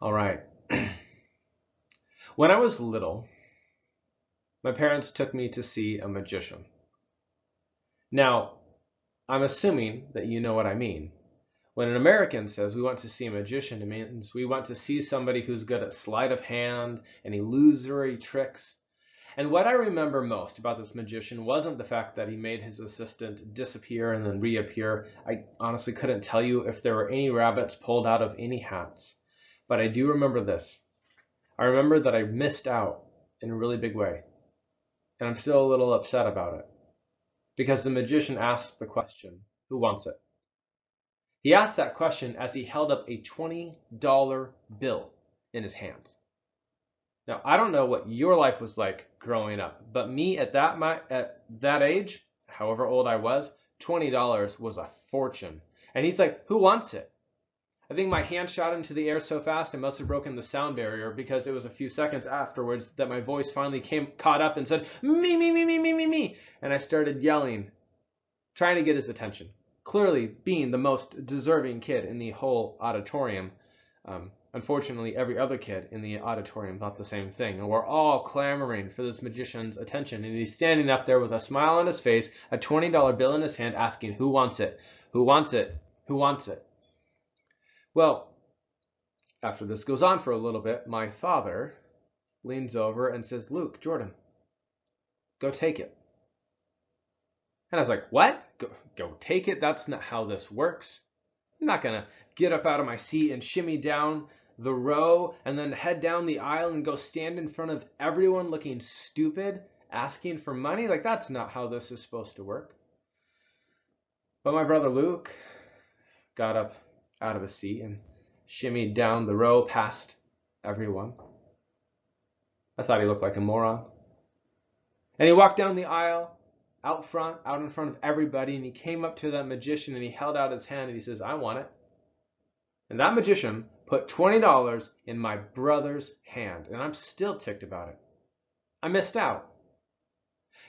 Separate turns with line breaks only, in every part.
All right. when I was little, my parents took me to see a magician. Now, I'm assuming that you know what I mean. When an American says we want to see a magician, it means we want to see somebody who's good at sleight of hand and illusory tricks. And what I remember most about this magician wasn't the fact that he made his assistant disappear and then reappear. I honestly couldn't tell you if there were any rabbits pulled out of any hats. But I do remember this. I remember that I missed out in a really big way. And I'm still a little upset about it. Because the magician asked the question, who wants it? He asked that question as he held up a $20 bill in his hands. Now, I don't know what your life was like growing up, but me at that my, at that age, however old I was, $20 was a fortune. And he's like, "Who wants it?" I think my hand shot into the air so fast I must have broken the sound barrier because it was a few seconds afterwards that my voice finally came caught up and said, "Me, me, me, me, me, me, me," and I started yelling, trying to get his attention clearly being the most deserving kid in the whole auditorium. Um, unfortunately, every other kid in the auditorium thought the same thing, and we're all clamoring for this magician's attention. And he's standing up there with a smile on his face, a $20 bill in his hand, asking, Who wants it? Who wants it? Who wants it? Well, after this goes on for a little bit, my father leans over and says, Luke, Jordan, go take it. And I was like, what? Go, go take it? That's not how this works. I'm not going to get up out of my seat and shimmy down the row and then head down the aisle and go stand in front of everyone looking stupid, asking for money. Like, that's not how this is supposed to work. But my brother Luke got up out of a seat and shimmied down the row past everyone. I thought he looked like a moron. And he walked down the aisle out front, out in front of everybody, and he came up to that magician and he held out his hand and he says, I want it. And that magician put $20 in my brother's hand, and I'm still ticked about it. I missed out.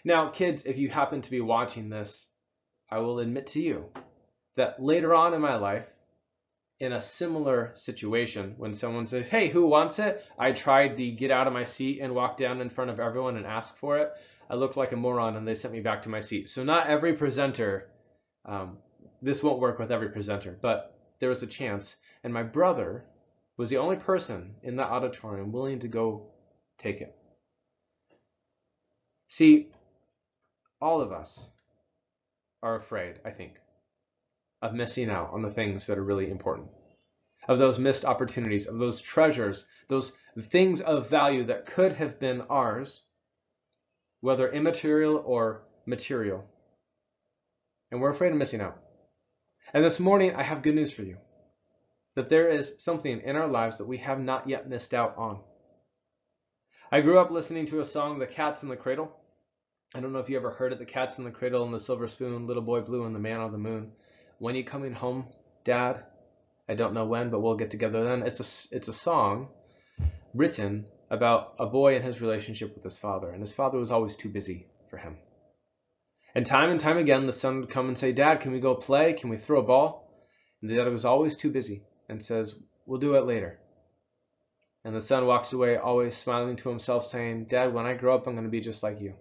Now, kids, if you happen to be watching this, I will admit to you that later on in my life, in a similar situation, when someone says, Hey, who wants it? I tried the get out of my seat and walk down in front of everyone and ask for it. I looked like a moron and they sent me back to my seat. So not every presenter, um, this won't work with every presenter, but there was a chance. And my brother was the only person in the auditorium willing to go take it. See, all of us are afraid, I think, of missing out on the things that are really important, of those missed opportunities, of those treasures, those things of value that could have been ours whether immaterial or material. And we're afraid of missing out. And this morning, I have good news for you that there is something in our lives that we have not yet missed out on. I grew up listening to a song, The Cat's in the Cradle. I don't know if you ever heard it, The Cat's in the Cradle and the Silver Spoon, Little Boy Blue and the Man on the Moon. When you coming home, Dad? I don't know when, but we'll get together then. It's a, it's a song written about a boy and his relationship with his father, and his father was always too busy for him. And time and time again, the son would come and say, Dad, can we go play? Can we throw a ball? And the dad was always too busy and says, We'll do it later. And the son walks away, always smiling to himself, saying, Dad, when I grow up, I'm going to be just like you.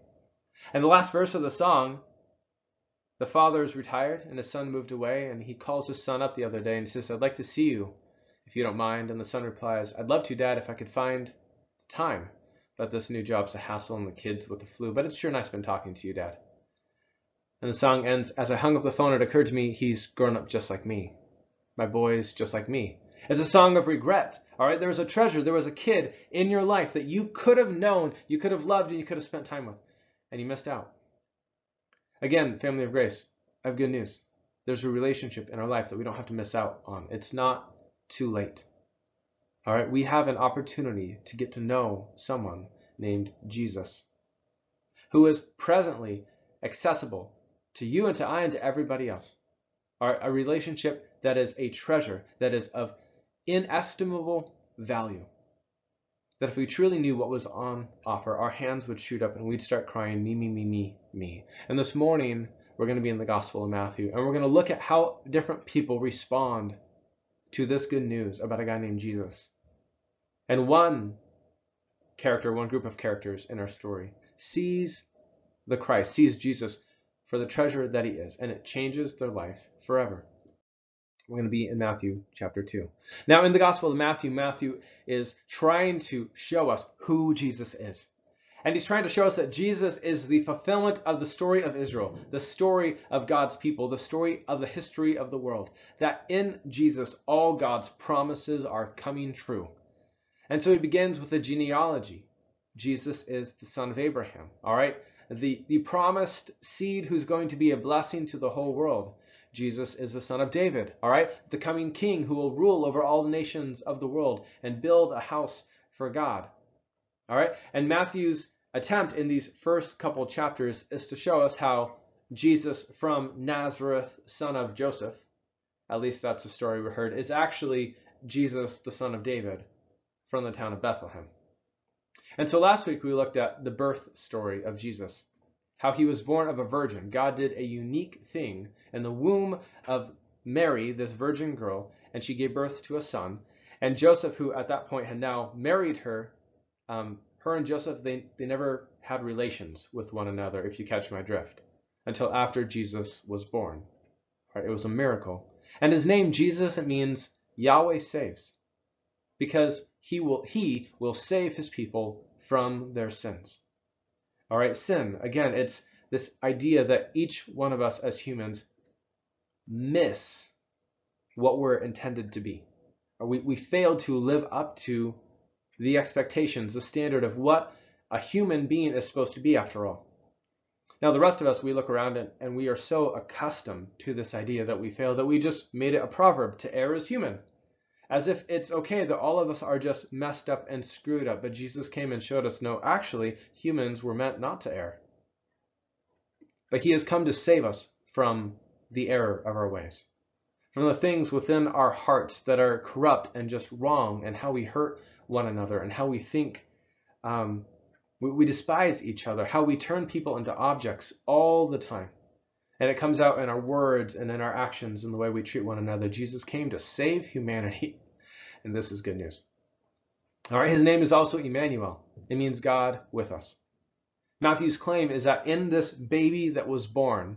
And the last verse of the song, the father is retired and his son moved away, and he calls his son up the other day and says, I'd like to see you, if you don't mind. And the son replies, I'd love to, Dad, if I could find the time But this new job's a hassle and the kids with the flu, but it's sure nice been talking to you, Dad. And the song ends, as I hung up the phone, it occurred to me he's grown up just like me. My boy's just like me. It's a song of regret. All right, there was a treasure, there was a kid in your life that you could have known, you could have loved, and you could have spent time with, and you missed out. Again, family of grace, I have good news. There's a relationship in our life that we don't have to miss out on. It's not too late. All right, we have an opportunity to get to know someone named Jesus, who is presently accessible to you and to I and to everybody else. All right, a relationship that is a treasure, that is of inestimable value. That if we truly knew what was on offer, our hands would shoot up and we'd start crying, me, me, me, me, me. And this morning, we're going to be in the Gospel of Matthew, and we're going to look at how different people respond to this good news about a guy named Jesus. And one character, one group of characters in our story sees the Christ, sees Jesus for the treasure that he is, and it changes their life forever. We're going to be in Matthew chapter 2. Now, in the Gospel of Matthew, Matthew is trying to show us who Jesus is. And he's trying to show us that Jesus is the fulfillment of the story of Israel, the story of God's people, the story of the history of the world. That in Jesus, all God's promises are coming true. And so he begins with a genealogy. Jesus is the son of Abraham, all right? The, the promised seed who's going to be a blessing to the whole world. Jesus is the son of David, all right? The coming king who will rule over all the nations of the world and build a house for God. All right? And Matthew's attempt in these first couple chapters is to show us how Jesus from Nazareth, son of Joseph, at least that's the story we heard, is actually Jesus, the son of David, from the town of Bethlehem. And so last week we looked at the birth story of Jesus, how he was born of a virgin. God did a unique thing in the womb of Mary, this virgin girl, and she gave birth to a son. And Joseph, who at that point had now married her, um, her and Joseph, they, they never had relations with one another, if you catch my drift, until after Jesus was born. Right? It was a miracle. And his name, Jesus, it means Yahweh saves. Because he will, he will save his people from their sins. All right, sin, again, it's this idea that each one of us as humans miss what we're intended to be. We, we fail to live up to the expectations, the standard of what a human being is supposed to be after all. Now, the rest of us, we look around and, and we are so accustomed to this idea that we fail that we just made it a proverb to err is human. As if it's okay that all of us are just messed up and screwed up. But Jesus came and showed us no, actually, humans were meant not to err. But he has come to save us from the error of our ways, from the things within our hearts that are corrupt and just wrong, and how we hurt one another, and how we think um, we, we despise each other, how we turn people into objects all the time. And it comes out in our words and in our actions and the way we treat one another. Jesus came to save humanity, and this is good news. All right, his name is also Emmanuel. It means God with us. Matthew's claim is that in this baby that was born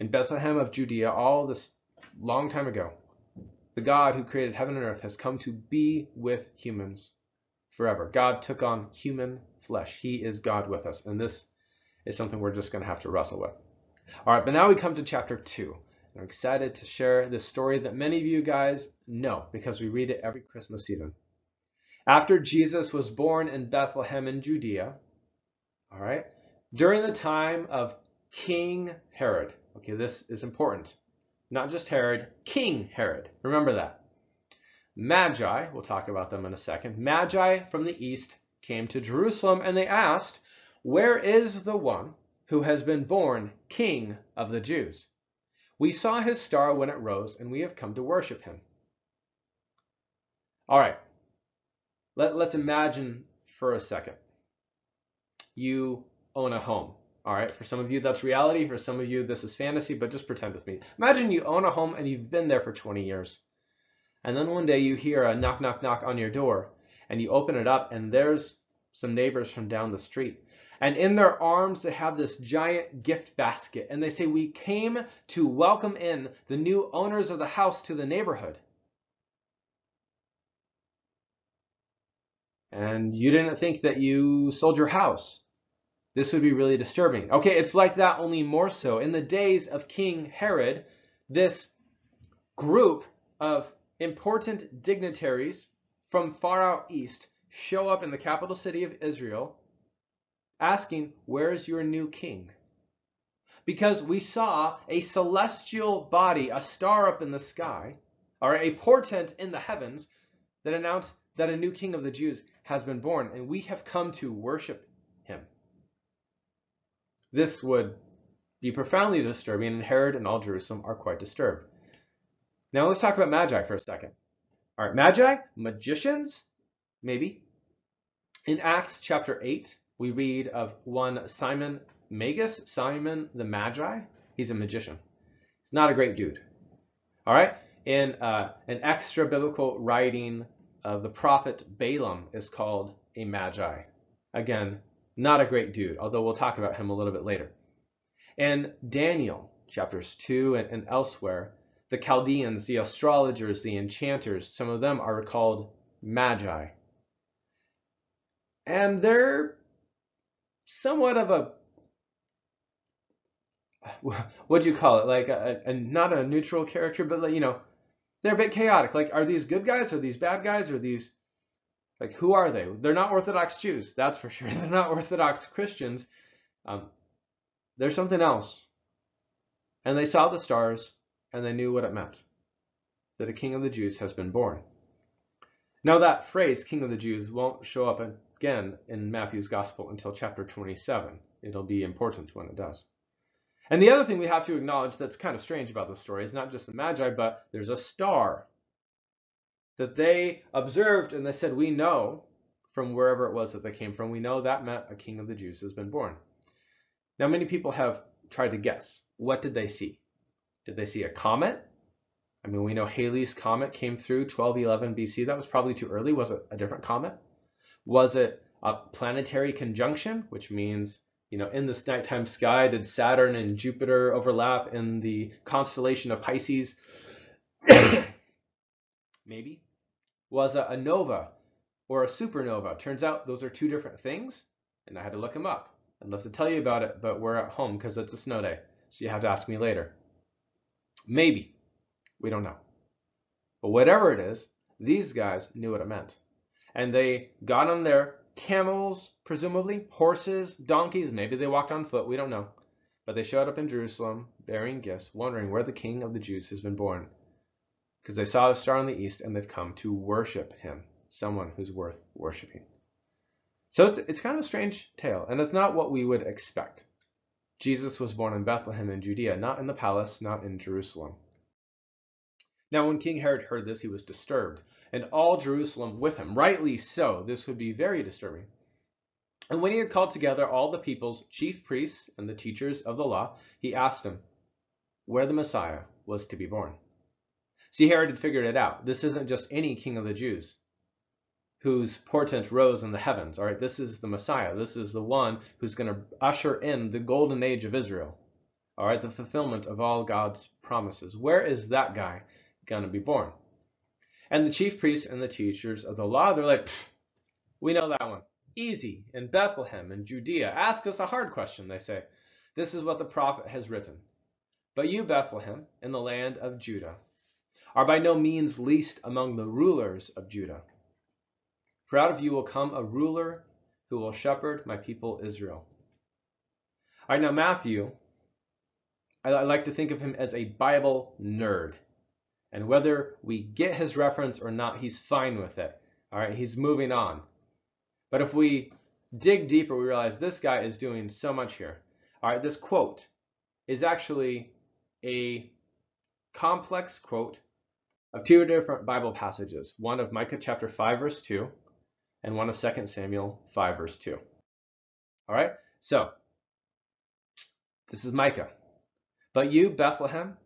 in Bethlehem of Judea all this long time ago, the God who created heaven and earth has come to be with humans forever. God took on human flesh. He is God with us. And this is something we're just going to have to wrestle with. All right, but now we come to chapter 2. I'm excited to share this story that many of you guys know because we read it every Christmas season. After Jesus was born in Bethlehem in Judea, all right, during the time of King Herod. Okay, this is important. Not just Herod, King Herod. Remember that. Magi, we'll talk about them in a second. Magi from the east came to Jerusalem and they asked, Where is the one who has been born King of the Jews? We saw his star when it rose and we have come to worship him. All right, Let, let's imagine for a second you own a home. All right, for some of you, that's reality. For some of you, this is fantasy, but just pretend with me. Imagine you own a home and you've been there for 20 years. And then one day you hear a knock, knock, knock on your door, and you open it up, and there's some neighbors from down the street. And in their arms, they have this giant gift basket, and they say, We came to welcome in the new owners of the house to the neighborhood. And you didn't think that you sold your house. This would be really disturbing. Okay, it's like that, only more so. In the days of King Herod, this group of important dignitaries from far out east show up in the capital city of Israel asking, Where's your new king? Because we saw a celestial body, a star up in the sky, or a portent in the heavens that announced that a new king of the Jews has been born, and we have come to worship him. This would be profoundly disturbing, and Herod and all Jerusalem are quite disturbed. Now let's talk about Magi for a second. All right, Magi, magicians, maybe. In Acts chapter 8, we read of one Simon Magus, Simon the Magi. He's a magician. He's not a great dude. All right, in uh, an extra biblical writing of the prophet Balaam is called a magi. Again, not a great dude, although we'll talk about him a little bit later. And Daniel, chapters 2 and, and elsewhere, the Chaldeans, the astrologers, the enchanters, some of them are called magi. And they're somewhat of a what do you call it? Like a, a, not a neutral character, but like, you know, they're a bit chaotic. Like, are these good guys? Are these bad guys? Are these like who are they? They're not Orthodox Jews, that's for sure. They're not Orthodox Christians. Um, there's something else. And they saw the stars and they knew what it meant that a king of the Jews has been born. Now, that phrase, king of the Jews, won't show up again in Matthew's gospel until chapter 27. It'll be important when it does. And the other thing we have to acknowledge that's kind of strange about this story is not just the Magi, but there's a star that they observed and they said, We know from wherever it was that they came from, we know that meant a king of the Jews has been born. Now, many people have tried to guess. What did they see? Did they see a comet? I mean, we know Halley's comet came through 1211 BC. That was probably too early. Was it a different comet? Was it a planetary conjunction, which means you know, in this nighttime sky, did Saturn and Jupiter overlap in the constellation of Pisces? Maybe. Was a, a nova or a supernova? Turns out those are two different things, and I had to look them up. I'd love to tell you about it, but we're at home because it's a snow day, so you have to ask me later. Maybe. We don't know. But whatever it is, these guys knew what it meant. And they got on their camels, presumably, horses, donkeys, maybe they walked on foot, we don't know. But they showed up in Jerusalem bearing gifts, wondering where the king of the Jews has been born. Because they saw a star in the east and they've come to worship him, someone who's worth worshiping. So it's, it's kind of a strange tale, and it's not what we would expect. Jesus was born in Bethlehem in Judea, not in the palace, not in Jerusalem. Now, when King Herod heard this, he was disturbed, and all Jerusalem with him. Rightly so. This would be very disturbing. And when he had called together all the people's chief priests and the teachers of the law, he asked them where the Messiah was to be born. See, Herod had figured it out. This isn't just any king of the Jews whose portent rose in the heavens. All right, this is the Messiah. This is the one who's going to usher in the golden age of Israel. All right, the fulfillment of all God's promises. Where is that guy going to be born? And the chief priests and the teachers of the law, they're like, we know that one. Easy. In Bethlehem, in Judea. Ask us a hard question, they say. This is what the prophet has written. But you, Bethlehem, in the land of Judah, are by no means least among the rulers of Judah. For out of you will come a ruler who will shepherd my people Israel. All right, now Matthew, I like to think of him as a Bible nerd. And whether we get his reference or not, he's fine with it. All right, he's moving on. But if we dig deeper, we realize this guy is doing so much here. All right, this quote is actually a complex quote of two different Bible passages, one of Micah chapter 5 verse 2 and one of 2 Samuel 5 verse 2. All right? So, this is Micah. But you, Bethlehem,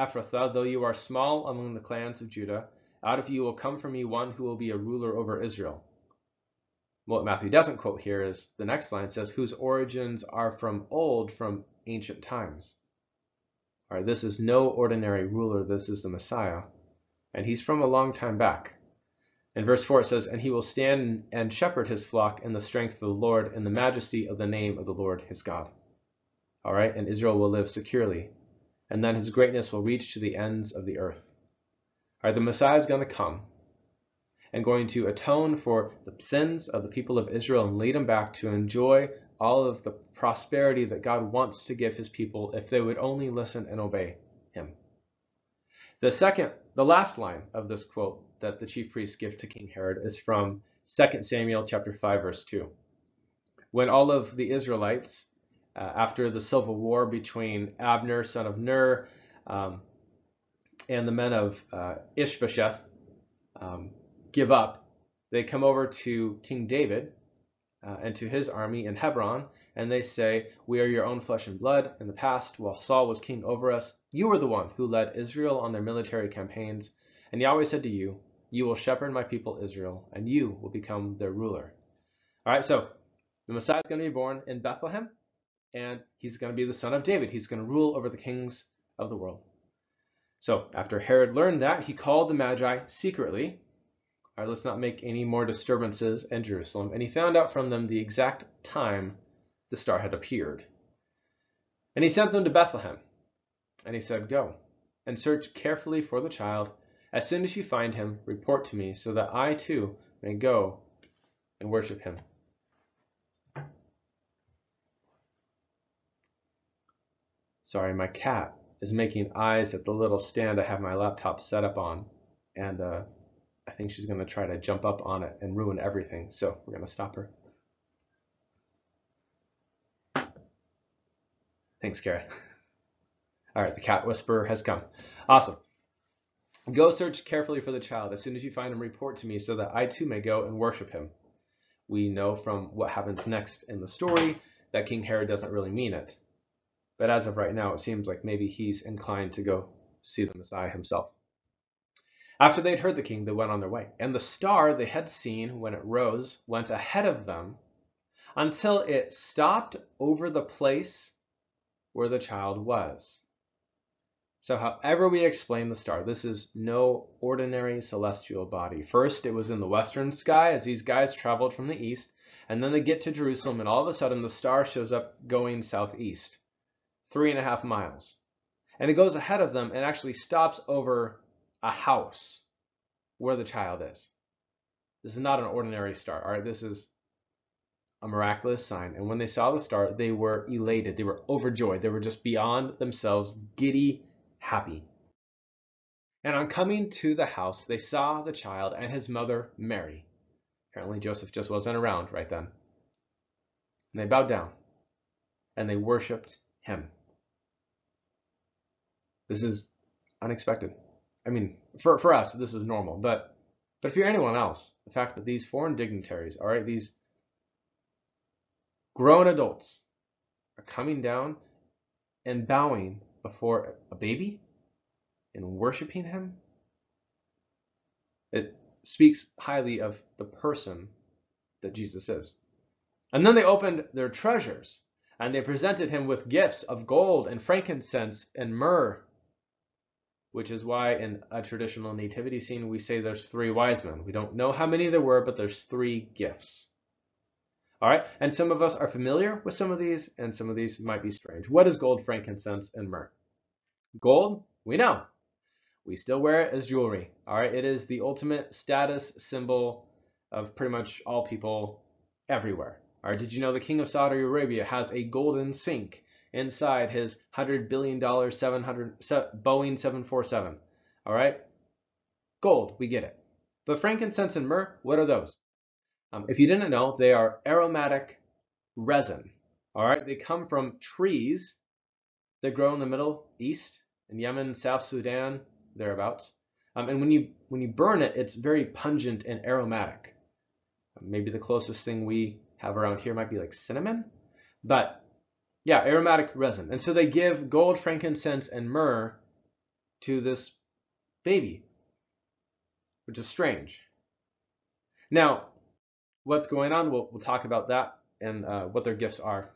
Ephrathah, though you are small among the clans of Judah, out of you will come for me one who will be a ruler over Israel. What Matthew doesn't quote here is the next line says, whose origins are from old, from ancient times. All right, this is no ordinary ruler, this is the Messiah. And he's from a long time back. In verse 4 it says, And he will stand and shepherd his flock in the strength of the Lord, in the majesty of the name of the Lord his God. All right, and Israel will live securely and then his greatness will reach to the ends of the earth. All right, the Messiah is going to come and going to atone for the sins of the people of Israel and lead them back to enjoy all of the prosperity that God wants to give his people if they would only listen and obey him. The second, the last line of this quote that the chief priests give to King Herod is from 2 Samuel chapter 5 verse 2. When all of the Israelites uh, after the civil war between Abner, son of Ner, um, and the men of uh, Ishbosheth um, give up, they come over to King David uh, and to his army in Hebron, and they say, We are your own flesh and blood. In the past, while Saul was king over us, you were the one who led Israel on their military campaigns, and Yahweh said to you, You will shepherd my people Israel, and you will become their ruler. All right, so the Messiah is going to be born in Bethlehem, and he's going to be the son of David. He's going to rule over the kings of the world. So after Herod learned that, he called the Magi secretly. All right, let's not make any more disturbances in Jerusalem. And he found out from them the exact time the star had appeared. And he sent them to Bethlehem. And he said, Go and search carefully for the child. As soon as you find him, report to me, so that I too may go and worship him. Sorry, my cat is making eyes at the little stand I have my laptop set up on. And uh, I think she's going to try to jump up on it and ruin everything. So we're going to stop her. Thanks, Kara. All right, the cat whisperer has come. Awesome. Go search carefully for the child. As soon as you find him, report to me so that I too may go and worship him. We know from what happens next in the story that King Herod doesn't really mean it. But as of right now, it seems like maybe he's inclined to go see the Messiah himself. After they had heard the king, they went on their way. And the star they had seen when it rose went ahead of them until it stopped over the place where the child was. So, however we explain the star, this is no ordinary celestial body. First, it was in the western sky as these guys traveled from the east, and then they get to Jerusalem, and all of a sudden the star shows up going southeast three and a half miles. And it goes ahead of them and actually stops over a house where the child is. This is not an ordinary star. All right, this is a miraculous sign. And when they saw the star, they were elated. They were overjoyed. They were just beyond themselves, giddy, happy. And on coming to the house, they saw the child and his mother, Mary. Apparently, Joseph just wasn't around right then. And they bowed down and they worshiped him. This is unexpected. I mean, for, for us, this is normal, but but if you're anyone else, the fact that these foreign dignitaries, all right, these grown adults are coming down and bowing before a baby and worshiping him, it speaks highly of the person that Jesus is. And then they opened their treasures and they presented him with gifts of gold and frankincense and myrrh which is why in a traditional nativity scene we say there's three wise men. We don't know how many there were, but there's three gifts. All right, and some of us are familiar with some of these, and some of these might be strange. What is gold, frankincense, and myrrh? Gold, we know. We still wear it as jewelry. All right, it is the ultimate status symbol of pretty much all people everywhere. All right, did you know the king of Saudi Arabia has a golden sink inside his $100 billion 700, Boeing 747. All right? Gold, we get it. But frankincense and myrrh, what are those? Um, if you didn't know, they are aromatic resin. All right? They come from trees that grow in the Middle East, in Yemen, South Sudan, thereabouts. Um, and when you when you burn it, it's very pungent and aromatic. Maybe the closest thing we have around here might be like cinnamon, but yeah, aromatic resin. And so they give gold, frankincense, and myrrh to this baby, which is strange. Now, what's going on? We'll, we'll talk about that and uh, what their gifts are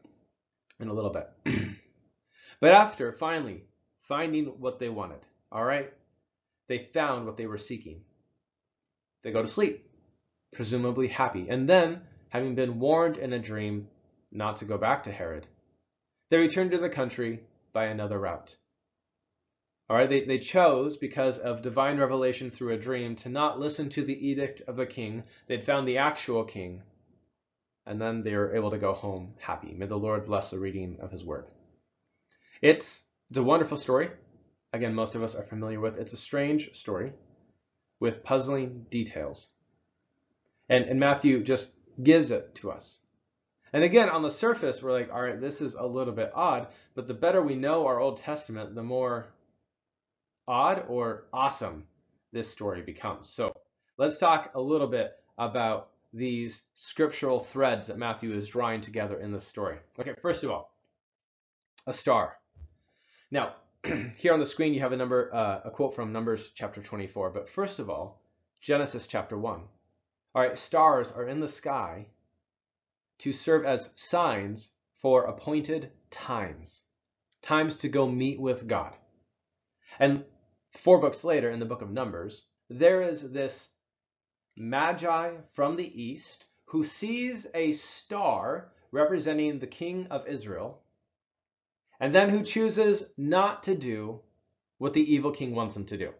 in a little bit. but after finally finding what they wanted, all right, they found what they were seeking. They go to sleep, presumably happy. And then, having been warned in a dream not to go back to Herod, they returned to the country by another route. All right, they, they chose, because of divine revelation through a dream, to not listen to the edict of the king. They'd found the actual king, and then they were able to go home happy. May the Lord bless the reading of his word. It's, it's a wonderful story. Again, most of us are familiar with. It's a strange story with puzzling details. And, and Matthew just gives it to us. And again, on the surface, we're like, all right, this is a little bit odd, but the better we know our Old Testament, the more odd or awesome this story becomes. So let's talk a little bit about these scriptural threads that Matthew is drawing together in this story. Okay, first of all, a star. Now, here on the screen, you have a number, uh, a quote from Numbers chapter 24. But first of all, Genesis chapter 1. All right, stars are in the sky to serve as signs for appointed times, times to go meet with God. And four books later, in the book of Numbers, there is this magi from the east who sees a star representing the king of Israel, and then who chooses not to do what the evil king wants him to do.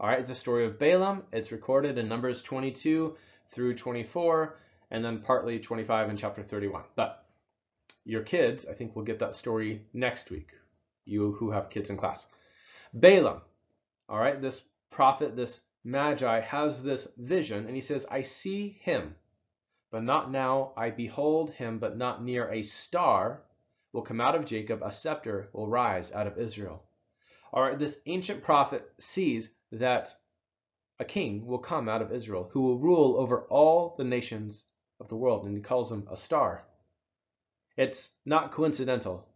All right, it's a story of Balaam. It's recorded in Numbers 22 through 24, and then partly 25 in chapter 31. But your kids, I think, will get that story next week, you who have kids in class. Balaam, all right, this prophet, this magi has this vision, and he says, I see him, but not now. I behold him, but not near. A star will come out of Jacob, a scepter will rise out of Israel. All right, this ancient prophet sees that a king will come out of Israel who will rule over all the nations of the world, and he calls him a star. It's not coincidental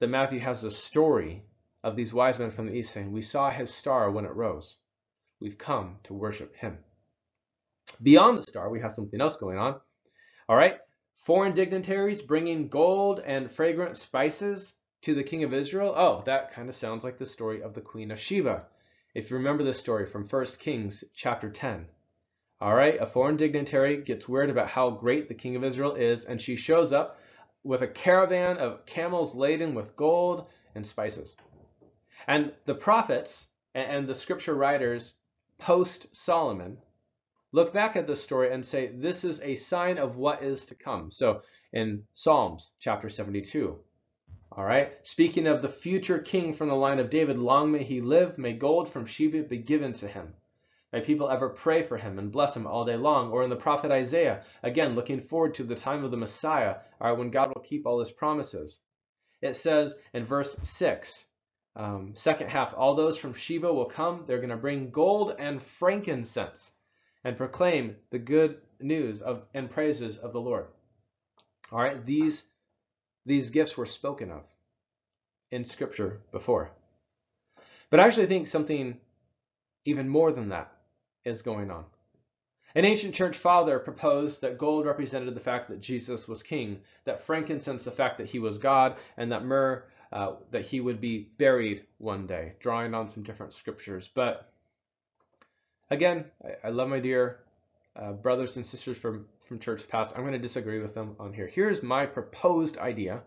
that Matthew has a story of these wise men from the east saying, We saw his star when it rose. We've come to worship him. Beyond the star, we have something else going on. All right, foreign dignitaries bringing gold and fragrant spices to the king of Israel. Oh, that kind of sounds like the story of the queen of Sheba. If you remember this story from 1 Kings chapter 10. All right, a foreign dignitary gets word about how great the king of Israel is, and she shows up with a caravan of camels laden with gold and spices. And the prophets and the scripture writers post Solomon look back at this story and say, this is a sign of what is to come. So in Psalms chapter 72, all right, speaking of the future king from the line of David, long may he live, may gold from Sheba be given to him. May people ever pray for him and bless him all day long. Or in the prophet Isaiah, again, looking forward to the time of the Messiah, all right, when God will keep all his promises. It says in verse 6, um, second half, all those from Sheba will come. They're going to bring gold and frankincense and proclaim the good news of and praises of the Lord. All right, these these gifts were spoken of in Scripture before. But I actually think something even more than that is going on. An ancient church father proposed that gold represented the fact that Jesus was king, that frankincense the fact that he was God, and that myrrh uh, that he would be buried one day, drawing on some different scriptures. But again, I, I love my dear uh, brothers and sisters from, from church past. I'm going to disagree with them on here. Here's my proposed idea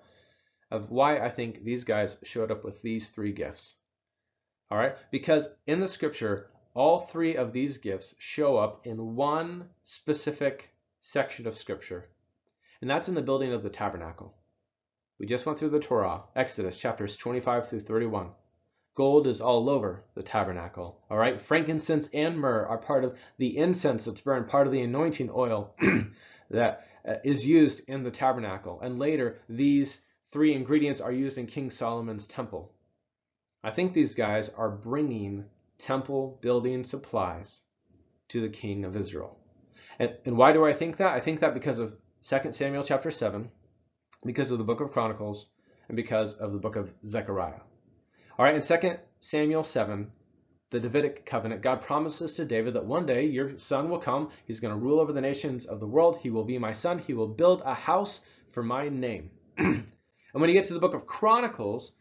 of why I think these guys showed up with these three gifts. All right, because in the scripture, all three of these gifts show up in one specific section of Scripture, and that's in the building of the tabernacle. We just went through the Torah, Exodus chapters 25 through 31. Gold is all over the tabernacle. All right, frankincense and myrrh are part of the incense that's burned, part of the anointing oil that uh, used in the tabernacle. And later, these three ingredients are used in King Solomon's temple. I think these guys are bringing temple building supplies to the king of Israel. And, and why do I think that? I think that because of 2 Samuel chapter 7, because of the book of Chronicles, and because of the book of Zechariah. All right, in 2 Samuel 7, the Davidic covenant, God promises to David that one day your son will come. He's going to rule over the nations of the world. He will be my son. He will build a house for my name. and when you get to the book of Chronicles,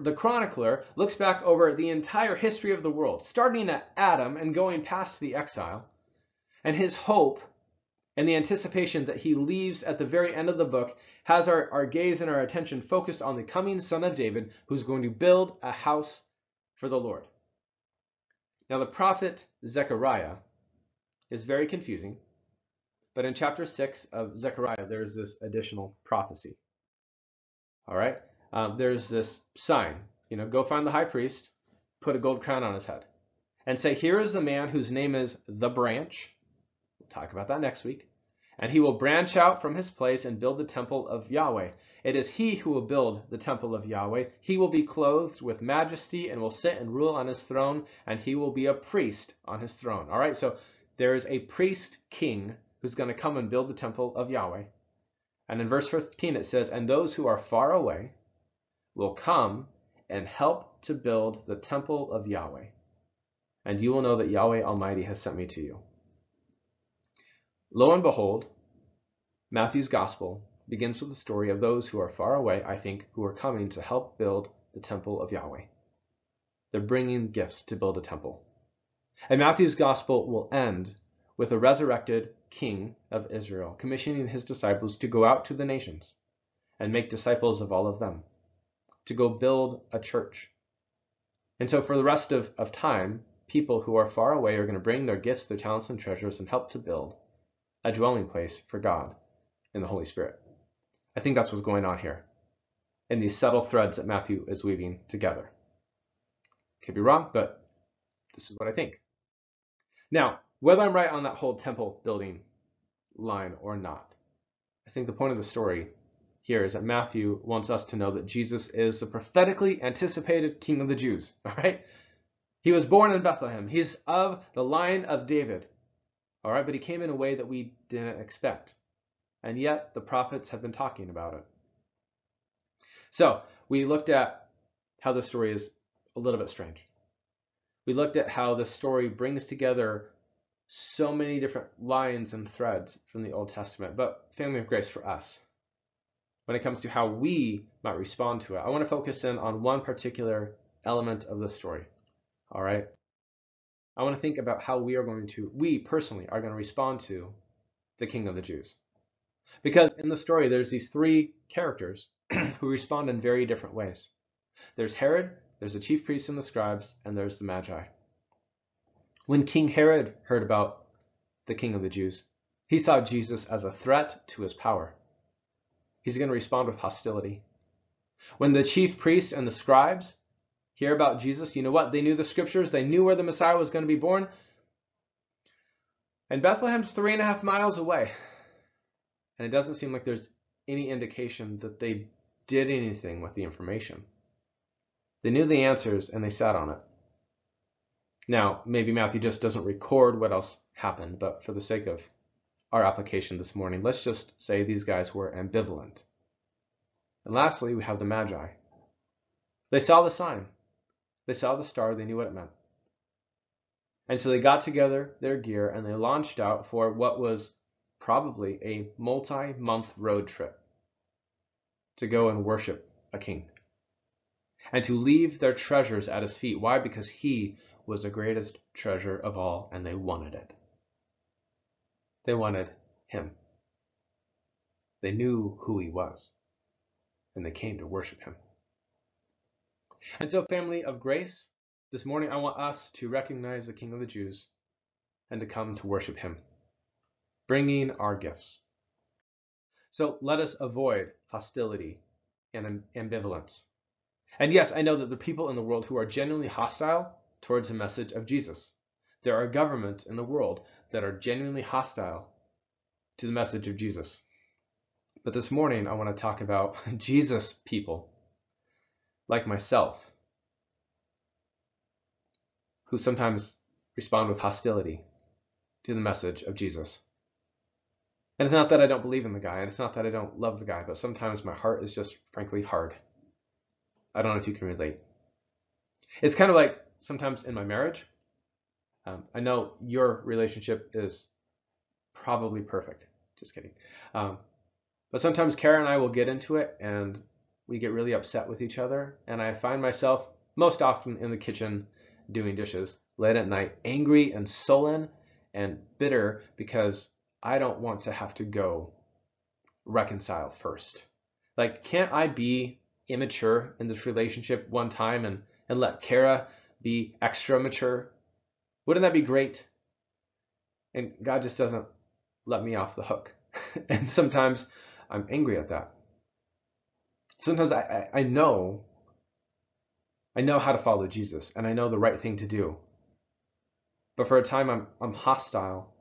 the chronicler looks back over the entire history of the world, starting at Adam and going past the exile, and his hope and the anticipation that he leaves at the very end of the book has our, our gaze and our attention focused on the coming son of David who's going to build a house for the Lord. Now, the prophet Zechariah is very confusing, but in chapter 6 of Zechariah, there's this additional prophecy. All right? Um, there's this sign, you know, go find the high priest, put a gold crown on his head, and say, here is the man whose name is the branch. We'll talk about that next week. And he will branch out from his place and build the temple of Yahweh. It is he who will build the temple of Yahweh. He will be clothed with majesty and will sit and rule on his throne, and he will be a priest on his throne. All right, so there is a priest king who's going to come and build the temple of Yahweh. And in verse 15 it says, And those who are far away, will come and help to build the temple of Yahweh. And you will know that Yahweh Almighty has sent me to you. Lo and behold, Matthew's gospel begins with the story of those who are far away, I think, who are coming to help build the temple of Yahweh. They're bringing gifts to build a temple. And Matthew's gospel will end with a resurrected king of Israel commissioning his disciples to go out to the nations and make disciples of all of them, to go build a church. And so for the rest of, of time, people who are far away are going to bring their gifts, their talents, and treasures and help to build a dwelling place for God in the Holy Spirit. I think that's what's going on here in these subtle threads that Matthew is weaving together. Could be wrong, but this is what I think. Now, whether I'm right on that whole temple building line or not, I think the point of the story here is that Matthew wants us to know that Jesus is the prophetically anticipated King of the Jews. All right? He was born in Bethlehem. He's of the line of David. All right, but he came in a way that we didn't expect. And yet the prophets have been talking about it. So we looked at how the story is a little bit strange. We looked at how the story brings together so many different lines and threads from the Old Testament, but family of grace for us. When it comes to how we might respond to it, I want to focus in on one particular element of the story. All right. I want to think about how we are going to, we personally are going to respond to the King of the Jews. Because in the story, there's these three characters who respond in very different ways. There's Herod, there's the chief priests and the scribes, and there's the Magi. When King Herod heard about the King of the Jews, he saw Jesus as a threat to his power. He's going to respond with hostility. When the chief priests and the scribes hear about Jesus, you know what? They knew the scriptures, they knew where the Messiah was going to be born. And Bethlehem's three and a half miles away. And it doesn't seem like there's any indication that they did anything with the information. They knew the answers and they sat on it. Now, maybe Matthew just doesn't record what else happened, but for the sake of our application this morning, let's just say these guys were ambivalent. And lastly, we have the Magi. They saw the sign. They saw the star. They knew what it meant. And so they got together their gear and they launched out for what was probably a multi-month road trip to go and worship a king and to leave their treasures at his feet. Why? Because he was the greatest treasure of all and they wanted it. They wanted him. They knew who he was and they came to worship him. And so, family of grace, this morning I want us to recognize the King of the Jews and to come to worship him bringing our gifts. So let us avoid hostility and ambivalence. And yes, I know that the people in the world who are genuinely hostile towards the message of Jesus. There are governments in the world that are genuinely hostile to the message of Jesus. But this morning, I want to talk about Jesus people, like myself, who sometimes respond with hostility to the message of Jesus. And it's not that I don't believe in the guy, and it's not that I don't love the guy, but sometimes my heart is just frankly hard. I don't know if you can relate. It's kind of like sometimes in my marriage. Um, I know your relationship is probably perfect. Just kidding. Um, but sometimes Kara and I will get into it and we get really upset with each other. And I find myself most often in the kitchen doing dishes late at night, angry and sullen and bitter because I don't want to have to go reconcile first. Like, can't I be immature in this relationship one time and, and let Kara be extra mature? Wouldn't that be great? And God just doesn't let me off the hook. and sometimes I'm angry at that. Sometimes I, I, I know I know how to follow Jesus and I know the right thing to do. But for a time I'm I'm hostile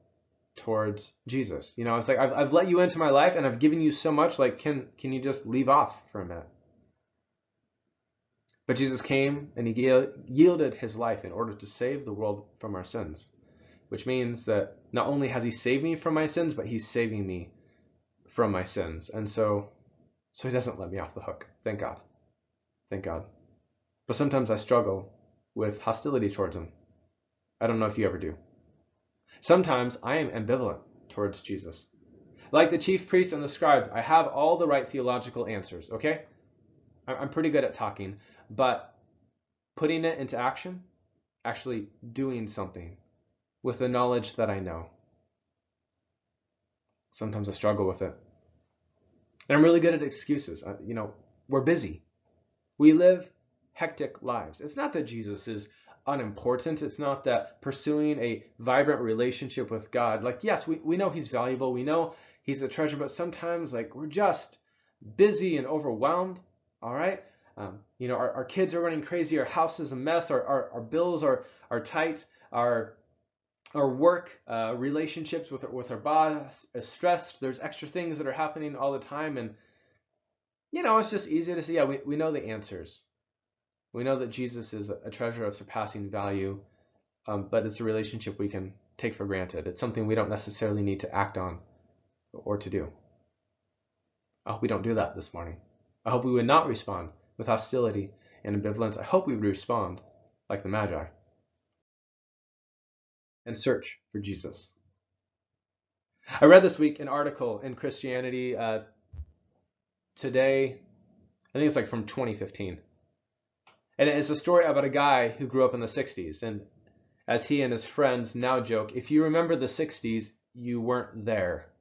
towards Jesus. You know, it's like I've I've let you into my life and I've given you so much. Like, can can you just leave off for a minute? But Jesus came and he yielded his life in order to save the world from our sins, which means that not only has he saved me from my sins, but he's saving me from my sins. And so, so he doesn't let me off the hook. Thank God. Thank God. But sometimes I struggle with hostility towards him. I don't know if you ever do. Sometimes I am ambivalent towards Jesus. Like the chief priests and the scribes, I have all the right theological answers, okay? I'm pretty good at talking, but putting it into action, actually doing something with the knowledge that I know. Sometimes I struggle with it. And I'm really good at excuses. You know, we're busy. We live hectic lives. It's not that Jesus is unimportant. It's not that pursuing a vibrant relationship with God, like, yes, we, we know he's valuable. We know he's a treasure, but sometimes, like, we're just busy and overwhelmed. All right. Um, you know, our, our kids are running crazy. Our house is a mess. Our, our, our bills are, are tight. Our, our work uh, relationships with with our boss is stressed. There's extra things that are happening all the time. And, you know, it's just easy to see. Yeah, we, we know the answers. We know that Jesus is a treasure of surpassing value, um, but it's a relationship we can take for granted. It's something we don't necessarily need to act on or to do. I hope we don't do that this morning. I hope we would not respond with hostility and ambivalence. I hope we would respond like the Magi and search for Jesus. I read this week an article in Christianity uh, Today. I think it's like from 2015. And it's a story about a guy who grew up in the 60s. And as he and his friends now joke, if you remember the 60s, you weren't there.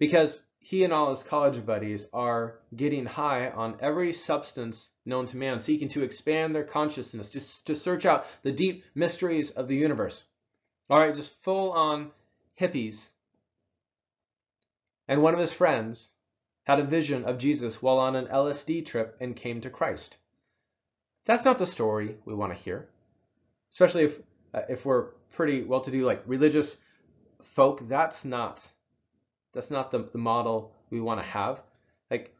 Because he and all his college buddies are getting high on every substance known to man, seeking to expand their consciousness, just to search out the deep mysteries of the universe. All right, just full on hippies. And one of his friends had a vision of Jesus while on an LSD trip and came to Christ. That's not the story we want to hear, especially if uh, if we're pretty well-to-do, like religious folk. That's not that's not the, the model we want to have. Like,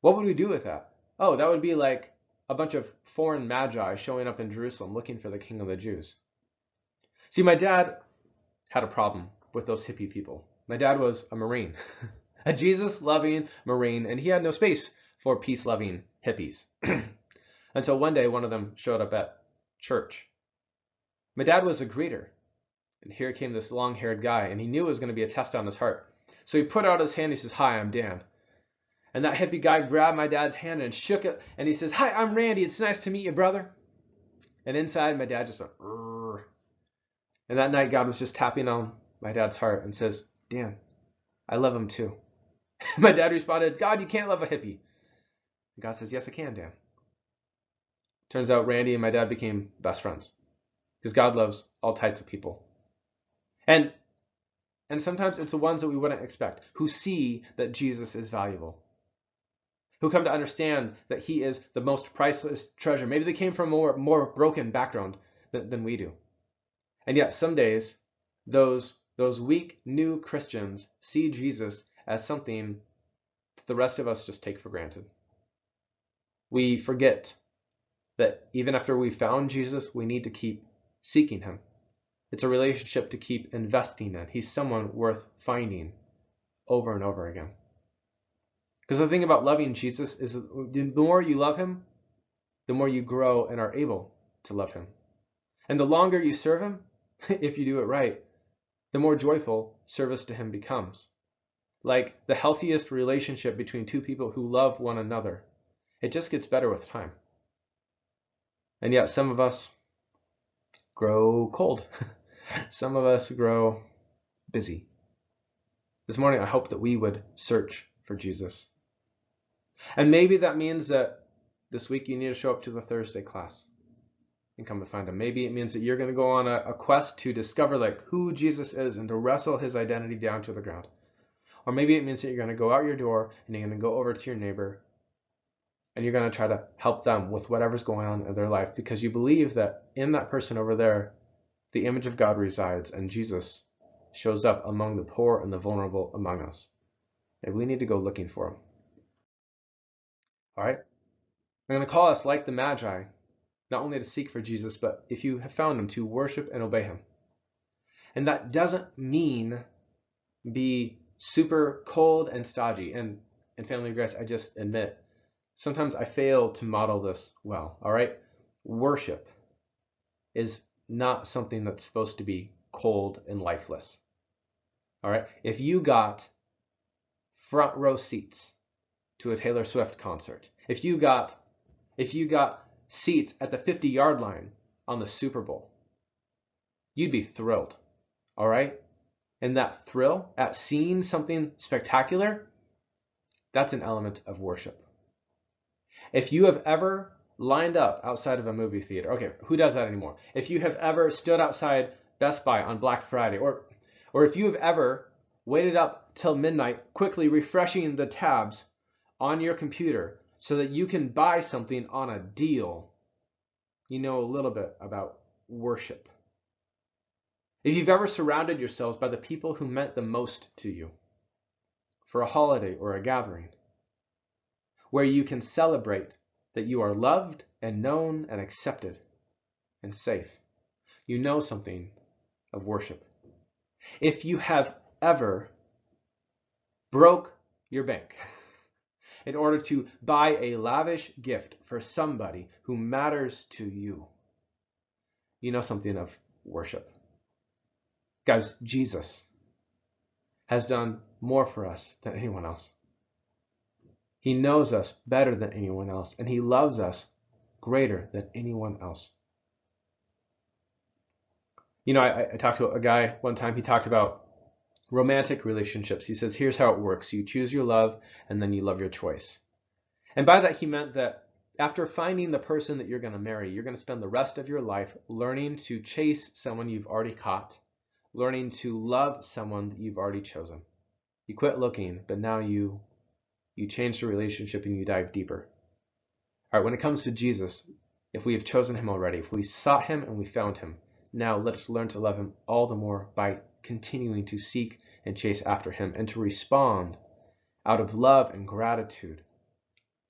what would we do with that? Oh, that would be like a bunch of foreign magi showing up in Jerusalem looking for the king of the Jews. See, my dad had a problem with those hippie people. My dad was a Marine, a Jesus loving Marine, and he had no space for peace loving hippies. Until one day, one of them showed up at church. My dad was a greeter, and here came this long haired guy, and he knew it was going to be a test on his heart. So he put out his hand. He says, Hi, I'm Dan. And that hippie guy grabbed my dad's hand and shook it. And he says, Hi, I'm Randy. It's nice to meet you, brother. And inside, my dad just went, Rrr. And that night, God was just tapping on my dad's heart and says, Dan, I love him too. my dad responded, God, you can't love a hippie. And God says, Yes, I can, Dan. Turns out Randy and my dad became best friends because God loves all types of people. And and sometimes it's the ones that we wouldn't expect, who see that Jesus is valuable, who come to understand that he is the most priceless treasure. Maybe they came from a more, more broken background than, than we do. And yet some days, those, those weak new Christians see Jesus as something that the rest of us just take for granted. We forget that even after we found Jesus, we need to keep seeking him. It's a relationship to keep investing in. He's someone worth finding over and over again. Because the thing about loving Jesus is the more you love him, the more you grow and are able to love him. And the longer you serve him, if you do it right, the more joyful service to him becomes. Like the healthiest relationship between two people who love one another. It just gets better with time. And yet some of us grow cold. Some of us grow busy. This morning, I hope that we would search for Jesus. And maybe that means that this week you need to show up to the Thursday class and come to find him. Maybe it means that you're going to go on a, a quest to discover like who Jesus is and to wrestle his identity down to the ground. Or maybe it means that you're going to go out your door and you're going to go over to your neighbor and you're going to try to help them with whatever's going on in their life because you believe that in that person over there the image of God resides, and Jesus shows up among the poor and the vulnerable among us. And we need to go looking for him. All right? I'm going to call us like the Magi, not only to seek for Jesus, but if you have found him, to worship and obey him. And that doesn't mean be super cold and stodgy. And in Family of Grace, I just admit, sometimes I fail to model this well. All right? Worship is not something that's supposed to be cold and lifeless. All right. If you got front row seats to a Taylor Swift concert, if you got if you got seats at the 50 yard line on the Super Bowl, you'd be thrilled. All right? And that thrill at seeing something spectacular, that's an element of worship. If you have ever lined up outside of a movie theater, okay, who does that anymore? If you have ever stood outside Best Buy on Black Friday, or or if you have ever waited up till midnight quickly refreshing the tabs on your computer so that you can buy something on a deal, you know a little bit about worship. If you've ever surrounded yourselves by the people who meant the most to you for a holiday or a gathering, where you can celebrate that you are loved and known and accepted and safe, you know something of worship. If you have ever broke your bank in order to buy a lavish gift for somebody who matters to you, you know something of worship. Guys, Jesus has done more for us than anyone else. He knows us better than anyone else, and He loves us greater than anyone else. You know, I, I talked to a guy one time, he talked about romantic relationships. He says, here's how it works you choose your love, and then you love your choice. And by that, he meant that after finding the person that you're going to marry, you're going to spend the rest of your life learning to chase someone you've already caught, learning to love someone that you've already chosen. You quit looking, but now you you change the relationship and you dive deeper. All right, when it comes to Jesus, if we have chosen him already, if we sought him and we found him, now let us learn to love him all the more by continuing to seek and chase after him and to respond out of love and gratitude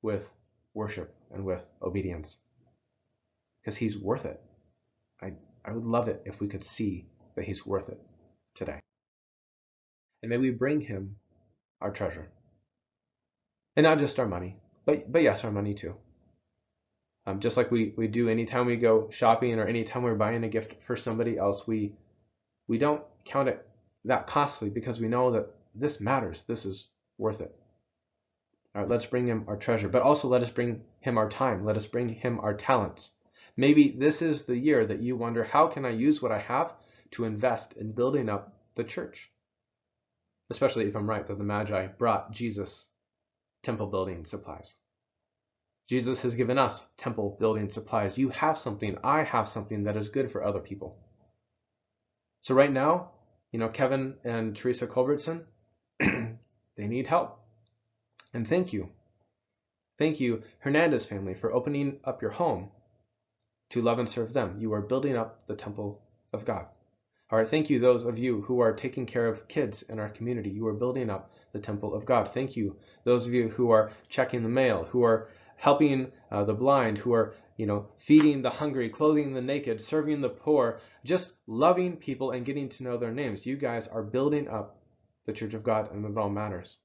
with worship and with obedience. Because he's worth it. I, I would love it if we could see that he's worth it today. And may we bring him our treasure. And not just our money, but, but yes, our money too. Um, just like we, we do anytime we go shopping or anytime we're buying a gift for somebody else, we, we don't count it that costly because we know that this matters. This is worth it. All right, let's bring him our treasure, but also let us bring him our time. Let us bring him our talents. Maybe this is the year that you wonder, how can I use what I have to invest in building up the church? Especially if I'm right that the Magi brought Jesus temple building supplies. Jesus has given us temple building supplies. You have something, I have something that is good for other people. So right now, you know, Kevin and Teresa Culbertson, they need help. And thank you. Thank you, Hernandez family, for opening up your home to love and serve them. You are building up the temple of God. All right, thank you, those of you who are taking care of kids in our community. You are building up the temple of God. Thank you, those of you who are checking the mail, who are helping uh, the blind, who are you know feeding the hungry, clothing the naked, serving the poor, just loving people and getting to know their names. You guys are building up the Church of God, and it all matters.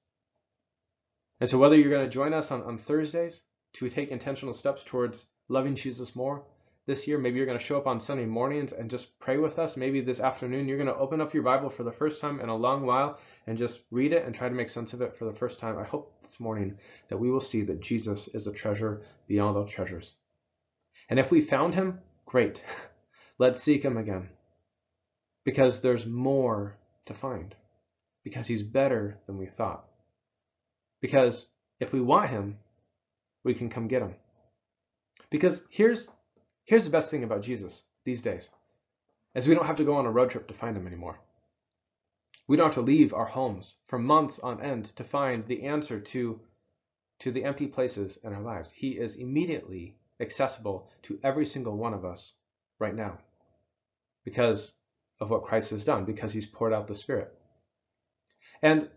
And so, whether you're going to join us on, on Thursdays to take intentional steps towards loving Jesus more, this year. Maybe you're going to show up on Sunday mornings and just pray with us. Maybe this afternoon you're going to open up your Bible for the first time in a long while and just read it and try to make sense of it for the first time. I hope this morning that we will see that Jesus is a treasure beyond all treasures. And if we found him, great. Let's seek him again. Because there's more to find. Because he's better than we thought. Because if we want him, we can come get him. Because here's Here's the best thing about Jesus these days, is we don't have to go on a road trip to find him anymore. We don't have to leave our homes for months on end to find the answer to, to the empty places in our lives. He is immediately accessible to every single one of us right now because of what Christ has done, because he's poured out the Spirit. And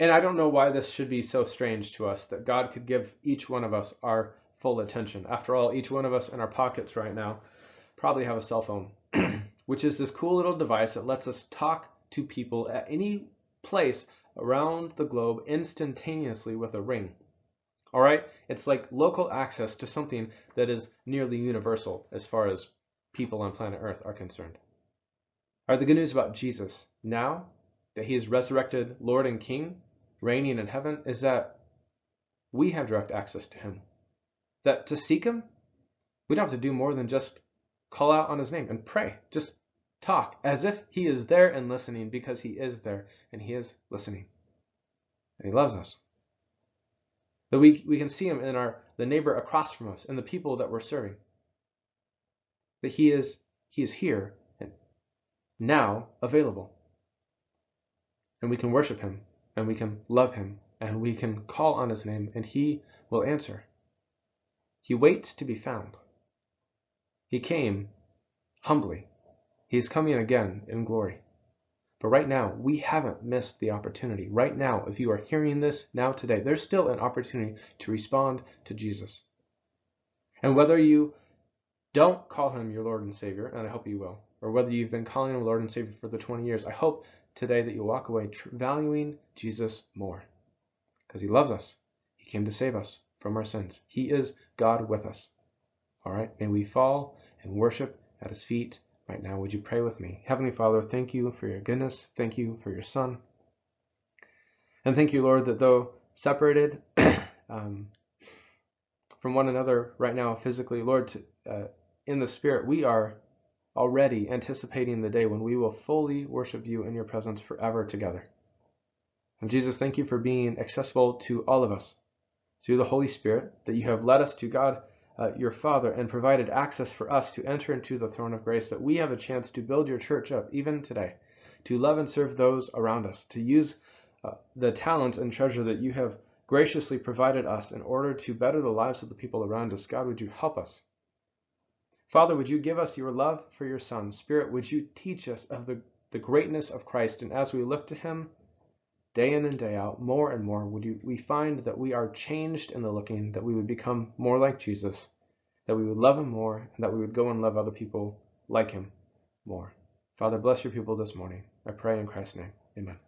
and I don't know why this should be so strange to us that God could give each one of us our full attention. After all, each one of us in our pockets right now probably have a cell phone, which is this cool little device that lets us talk to people at any place around the globe instantaneously with a ring. All right, it's like local access to something that is nearly universal as far as people on planet Earth are concerned. All right, the good news about Jesus now that he is resurrected Lord and King, reigning in heaven, is that we have direct access to him. That to seek him, we don't have to do more than just call out on his name and pray. Just talk as if he is there and listening because he is there and he is listening. And he loves us. That we, we can see him in our the neighbor across from us and the people that we're serving. That he is he is here and now available. And we can worship him and we can love him and we can call on his name and he will answer. He waits to be found. He came humbly. He is coming again in glory. But right now, we haven't missed the opportunity. Right now, if you are hearing this now today, there's still an opportunity to respond to Jesus. And whether you don't call him your Lord and Savior, and I hope you will, or whether you've been calling him Lord and Savior for the 20 years, I hope today that you walk away valuing Jesus more because he loves us. He came to save us from our sins. He is God with us. All right, may we fall and worship at his feet right now. Would you pray with me? Heavenly Father, thank you for your goodness. Thank you for your Son. And thank you, Lord, that though separated um, from one another right now physically, Lord, uh, in the Spirit, we are already anticipating the day when we will fully worship you in your presence forever together. And Jesus, thank you for being accessible to all of us through the Holy Spirit, that you have led us to God uh, your Father and provided access for us to enter into the throne of grace, that we have a chance to build your church up even today, to love and serve those around us, to use uh, the talents and treasure that you have graciously provided us in order to better the lives of the people around us. God, would you help us? Father, would you give us your love for your Son? Spirit, would you teach us of the, the greatness of Christ? And as we look to him day in and day out, more and more, would you, we find that we are changed in the looking, that we would become more like Jesus, that we would love him more, and that we would go and love other people like him more. Father, bless your people this morning. I pray in Christ's name. Amen.